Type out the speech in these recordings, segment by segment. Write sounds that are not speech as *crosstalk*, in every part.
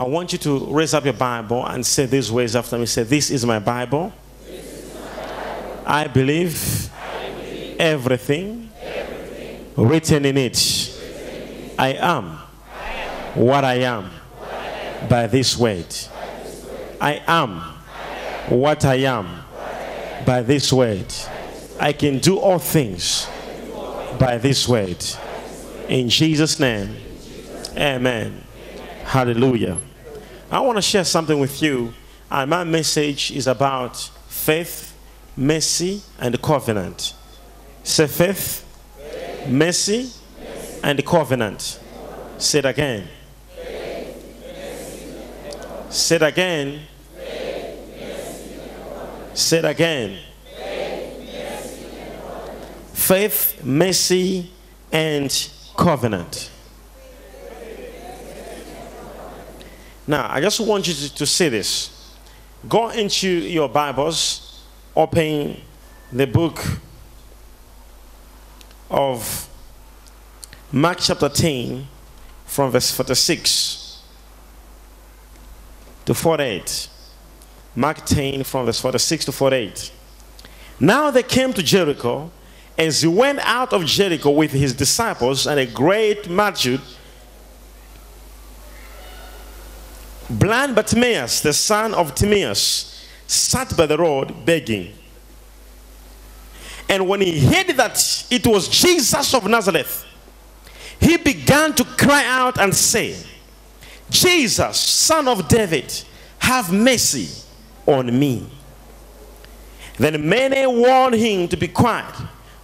I want you to raise up your Bible and say these words after me. Say, This is my Bible. I, believe everything, written in it. I am what I am by this word. I am what I am by this word. I can do all things by this word. In Jesus' name, amen. Hallelujah. I want to share something with you, and my message is about faith, mercy, and covenant. Say faith, mercy, and covenant. Say it again. Say it again. Say it again. Faith, mercy, and covenant. Now, I just want you to, to see this. Go into your Bibles, open the book of Mark chapter 10 from verse 46 to 48. Mark 10 from verse 46 to 48. Now they came to Jericho. As he went out of Jericho with his disciples and a great multitude, blind Bartimaeus, the son of Timaeus, sat by the road begging. And when he heard that it was Jesus of Nazareth, he began to cry out and say, Jesus, son of David, have mercy on me. Then many warned him to be quiet,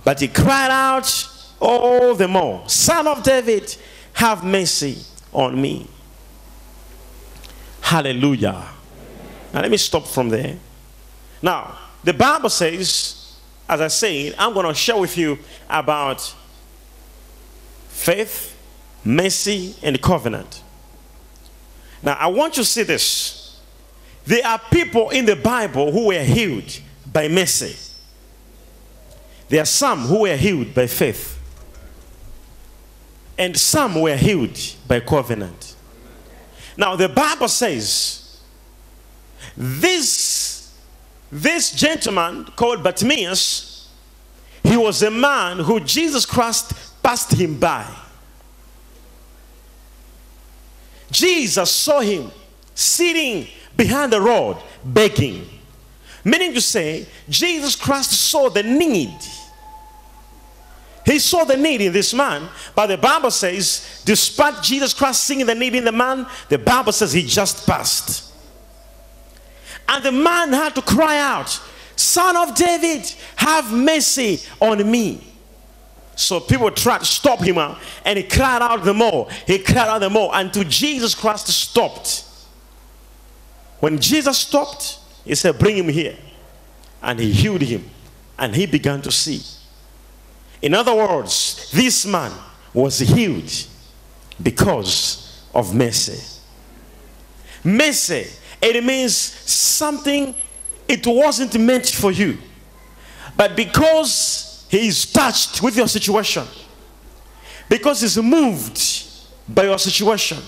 but he cried out all the more, Son of David, have mercy on me. Hallelujah. Now let me stop from there. Now, the Bible says, as I said, I'm going to share with you about faith, mercy, and covenant. Now, I want you to see this. There are people in the Bible who were healed by mercy. There are some who were healed by faith. And some were healed by covenant. Now, the Bible says this, this gentleman called Bartimaeus, he was a man who Jesus Christ passed him by. Jesus saw him sitting behind the road begging. Meaning to say, Jesus Christ saw the need. He saw the need in this man, but the Bible says, despite Jesus Christ seeing the need in the man, the Bible says he just passed. And the man had to cry out, Son of David, have mercy on me. So people tried to stop him out, and he cried out the more. He cried out the more until Jesus Christ stopped. When Jesus stopped, he said, Bring him here. And he healed him, and he began to see. In other words, this man was healed because of mercy. Mercy, it means something it wasn't meant for you. But because he is touched with your situation, because he's moved by your situation,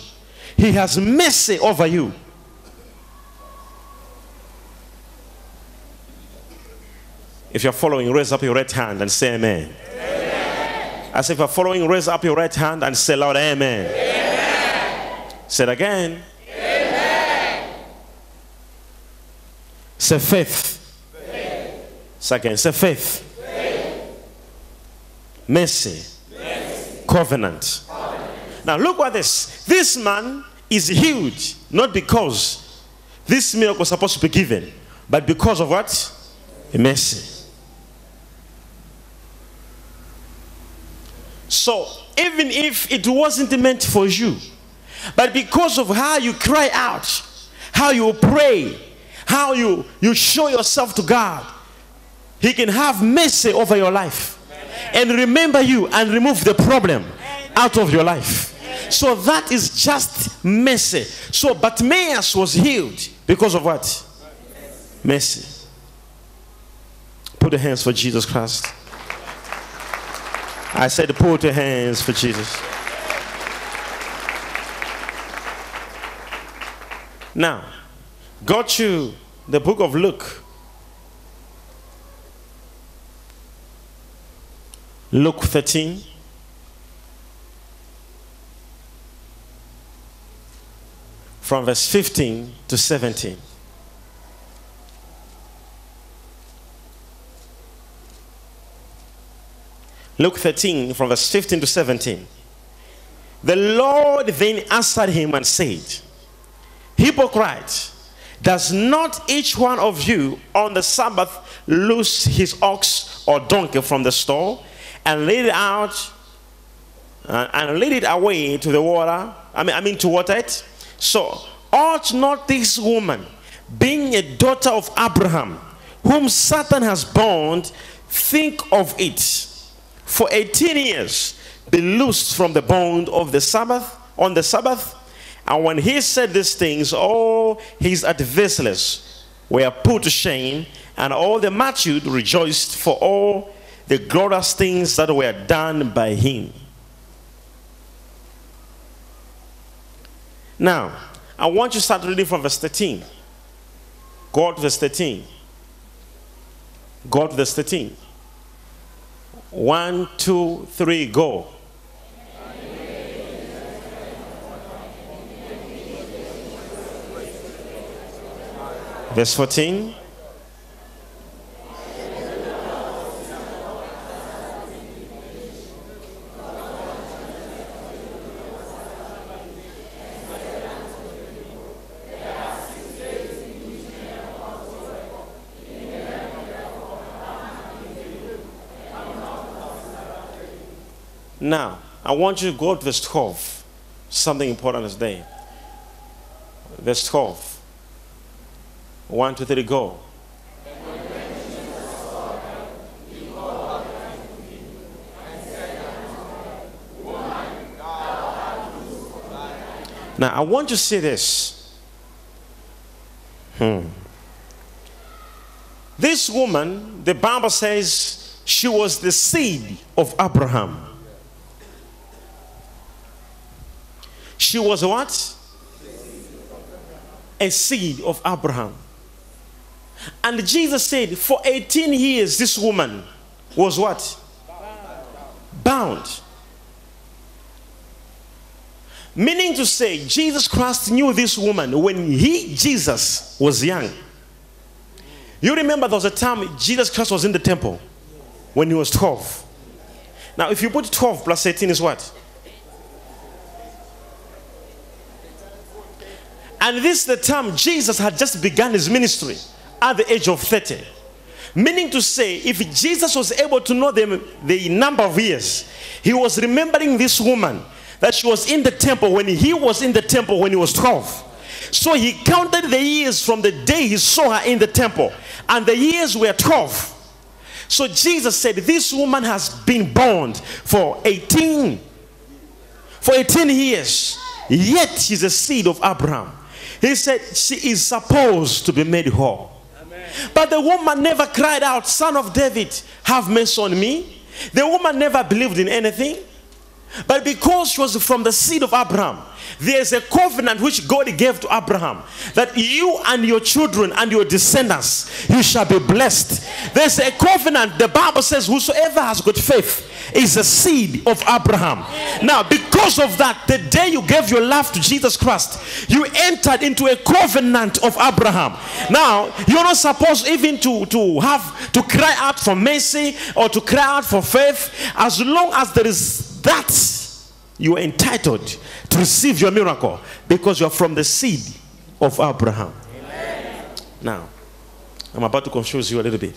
he has mercy over you. If you're following, raise up your right hand and say amen. As if you're following, raise up your right hand and say loud amen. amen. Say it again. Amen. Say faith. faith. Second, say faith. faith. Mercy. Mercy. Covenant. Covenant. Now look at this. This man is healed not because this miracle was supposed to be given, but because of what? Mercy. So, even if it wasn't meant for you, but because of how you cry out, how you pray, how you, you show yourself to God, He can have mercy over your life and remember you and remove the problem out of your life. So that is just mercy. So Bartimaeus was healed because of what? Mercy. Put the hands for Jesus Christ. I said, to put your hands for Jesus. Now, go to the book of Luke. Luke 13. From verse 15 to 17. Luke 13, from verse 15 to 17. The Lord then answered him and said, Hypocrite, does not each one of you on the Sabbath loose his ox or donkey from the stall and lead it out uh, and lead it away to the water? I mean, I mean to water it. So ought not this woman, being a daughter of Abraham, whom Satan has bound, think of it? For 18 years be loosed from the bond of the Sabbath on the Sabbath. And when he said these things, all his adversaries were put to shame, and all the multitude rejoiced for all the glorious things that were done by him. Now, I want you to start reading from verse 13. God, verse 13. God, verse 13. One, two, three, go. Verse 14. Now, I want you to go to verse 12. Something important is there. Verse 12. One, two, three, go. Now, I want you to see this. Hmm. This woman, the Bible says, she was the seed of Abraham. She was what? A seed of Abraham. And Jesus said, for 18 years, this woman was what? Bound. Meaning to say, Jesus Christ knew this woman when he, Jesus, was young. You remember there was a time Jesus Christ was in the temple when he was 12. Now, if you put 12 plus 18 is what? And this is the time Jesus had just begun his ministry at the age of 30. Meaning to say, if Jesus was able to know them the number of years, he was remembering this woman that she was in the temple when he was in the temple when he was 12. So he counted the years from the day he saw her in the temple, and the years were 12. So Jesus said, This woman has been bound for 18 for 18 years, yet she's a seed of Abraham. He said she is supposed to be made whole. Amen. But the woman never cried out, Son of David, have mercy on me. The woman never believed in anything. But because she was from the seed of Abraham, there's a covenant which God gave to Abraham that you and your children and your descendants you shall be blessed. There's a covenant. The Bible says, Whosoever has got faith is a seed of Abraham. Now, because of that, the day you gave your life to Jesus Christ, you entered into a covenant of Abraham. Now, you're not supposed even to, to have to cry out for mercy or to cry out for faith as long as there is that you are entitled to receive your miracle because you are from the seed of Abraham. Amen. Now, I'm about to confuse you a little bit.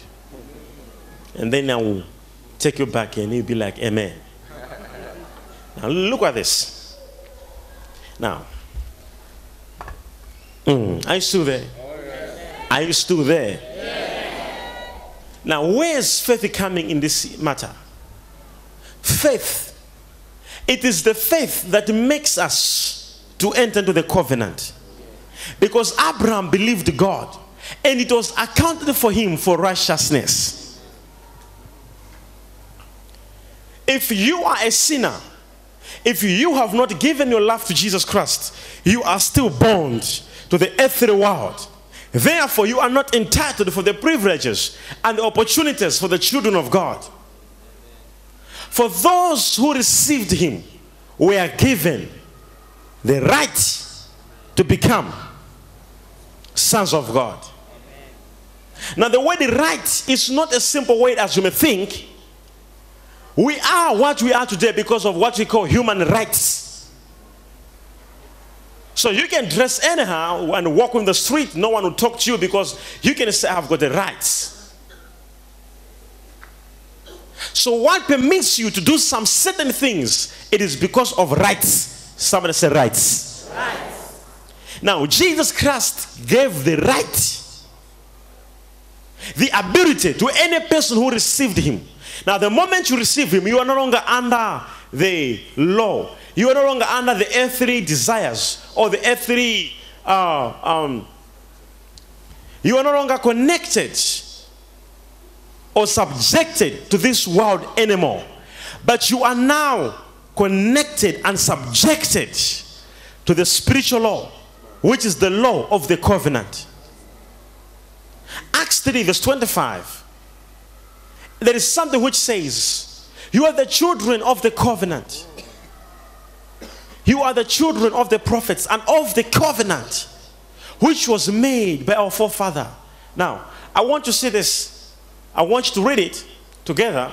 And then I will take you back and you'll be like, Amen. *laughs* now, look at this. Now, mm, are you still there? Are you still there? Now, where is faith coming in this matter? Faith it is the faith that makes us to enter into the covenant. Because Abraham believed God and it was accounted for him for righteousness. If you are a sinner if you have not given your life to Jesus Christ, you are still bound to the earthly world. Therefore, you are not entitled for the privileges and the opportunities for the children of God. For those who received him were given the right to become sons of God. Now, the word right is not a simple word as you may think. We are what we are today because of what we call human rights. So you can dress anyhow and walk on the street, no one will talk to you because you can say, I've got the rights. So, what permits you to do some certain things, it is because of rights. Somebody say rights. rights. Now, Jesus Christ gave the right, the ability to any person who received him now, the moment you receive Him, you are no longer under the law. You are no longer under the earthly desires or the earthly. Uh, um, you are no longer connected or subjected to this world anymore. But you are now connected and subjected to the spiritual law, which is the law of the covenant. Acts 3, verse 25 there is something which says, You are the children of the covenant. You are the children of the prophets and of the covenant which was made by our forefather. Now, I want to say this. I want you to read it together.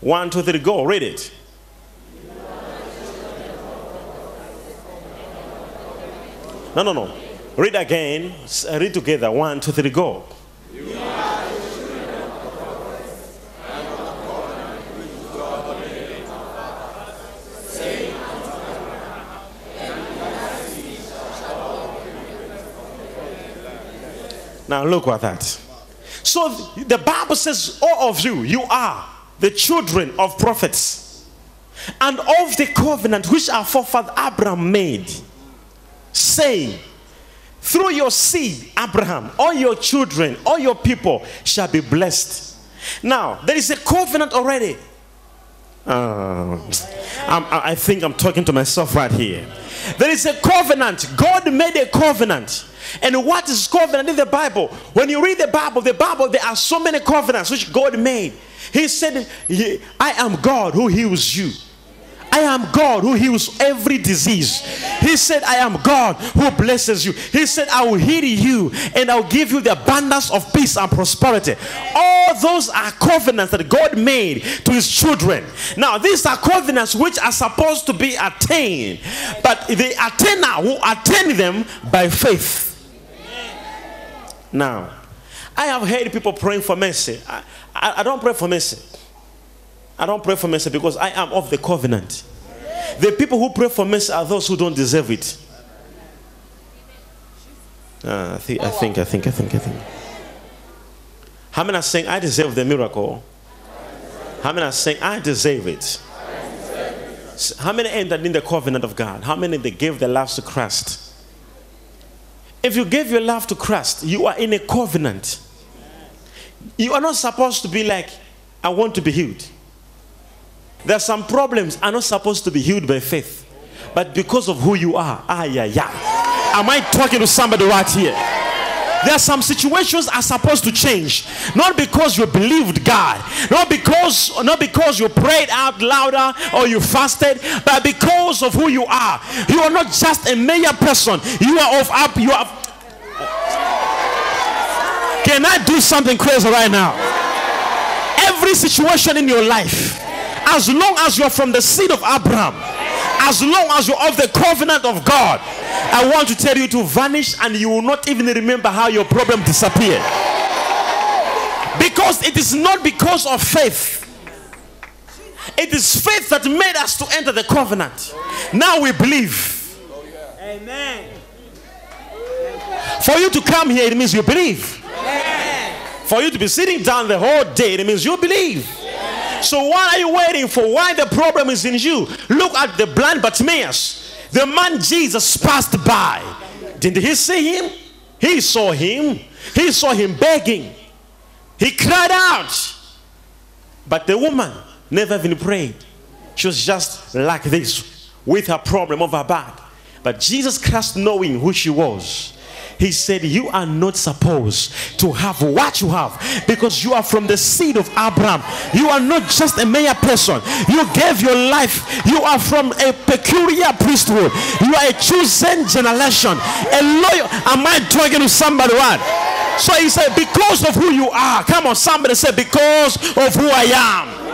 One, two, three, go. Read it. No, no, no. Read again. Uh, read together. One, two, three, go. Now look at that. So the Bible says, all of you, you are the children of prophets and of the covenant which our forefather Abraham made, saying, through your seed, Abraham, all your children, all your people shall be blessed. Now, there is a covenant already. Uh, i think I'm talking to myself right here. There is a covenant. God made a covenant. And what is covenant in the Bible? When you read the Bible, the Bible, there are so many covenants which God made. He said, I am God who heals you. I am God who heals every disease. He said, I am God who blesses you. He said, I will heal you and I'll give you the abundance of peace and prosperity. All those are covenants that God made to his children. Now, these are covenants which are supposed to be attained, but the attainer will attain them by faith. Now, I have heard people praying for mercy. I, I, I, don't pray for mercy. I don't pray for mercy because I am of the covenant. The people who pray for mercy are those who don't deserve it. Uh, I, think, I think, I think, I think, I think. How many are saying I deserve the miracle? How many are saying I deserve it? How many entered in the covenant of God? How many they gave their lives to Christ? If you give your life to Christ, you are in a covenant. You are not supposed to be like, I want to be healed. There are some problems are not supposed to be healed by faith, but because of who you are. Ah, yeah, yeah. Am I talking to somebody right here? There are some situations are supposed to change, not because you believed God, not because not because you prayed out louder or you fasted, but because of who you are. You are not just a mere person. You are of up. You are. Can I do something crazy right now? Every situation in your life, as long as you are from the seed of Abraham, as long as you're of the covenant of God, I want to tell you to vanish and you will not even remember how your problem disappeared. Because it is not because of faith. It is faith that made us to enter the covenant. Now we believe. Amen. For you to come here, it means you believe. For you to be sitting down the whole day, it means you believe. So why are you waiting for? Why the problem is in you? Look at the blind Bartimaeus. The man Jesus passed by. Didn't he see him? He saw him. He saw him begging. He cried out. But the woman never even prayed. She was just like this with her problem of her back. But Jesus Christ, knowing who she was, he said, You are not supposed to have what you have because you are from the seed of Abraham. You are not just a mere person. You gave your life. You are from a peculiar priesthood. You are a chosen generation. A loyal. Am I talking to somebody? What? So he said, Because of who you are. Come on, somebody said, Because of who I am.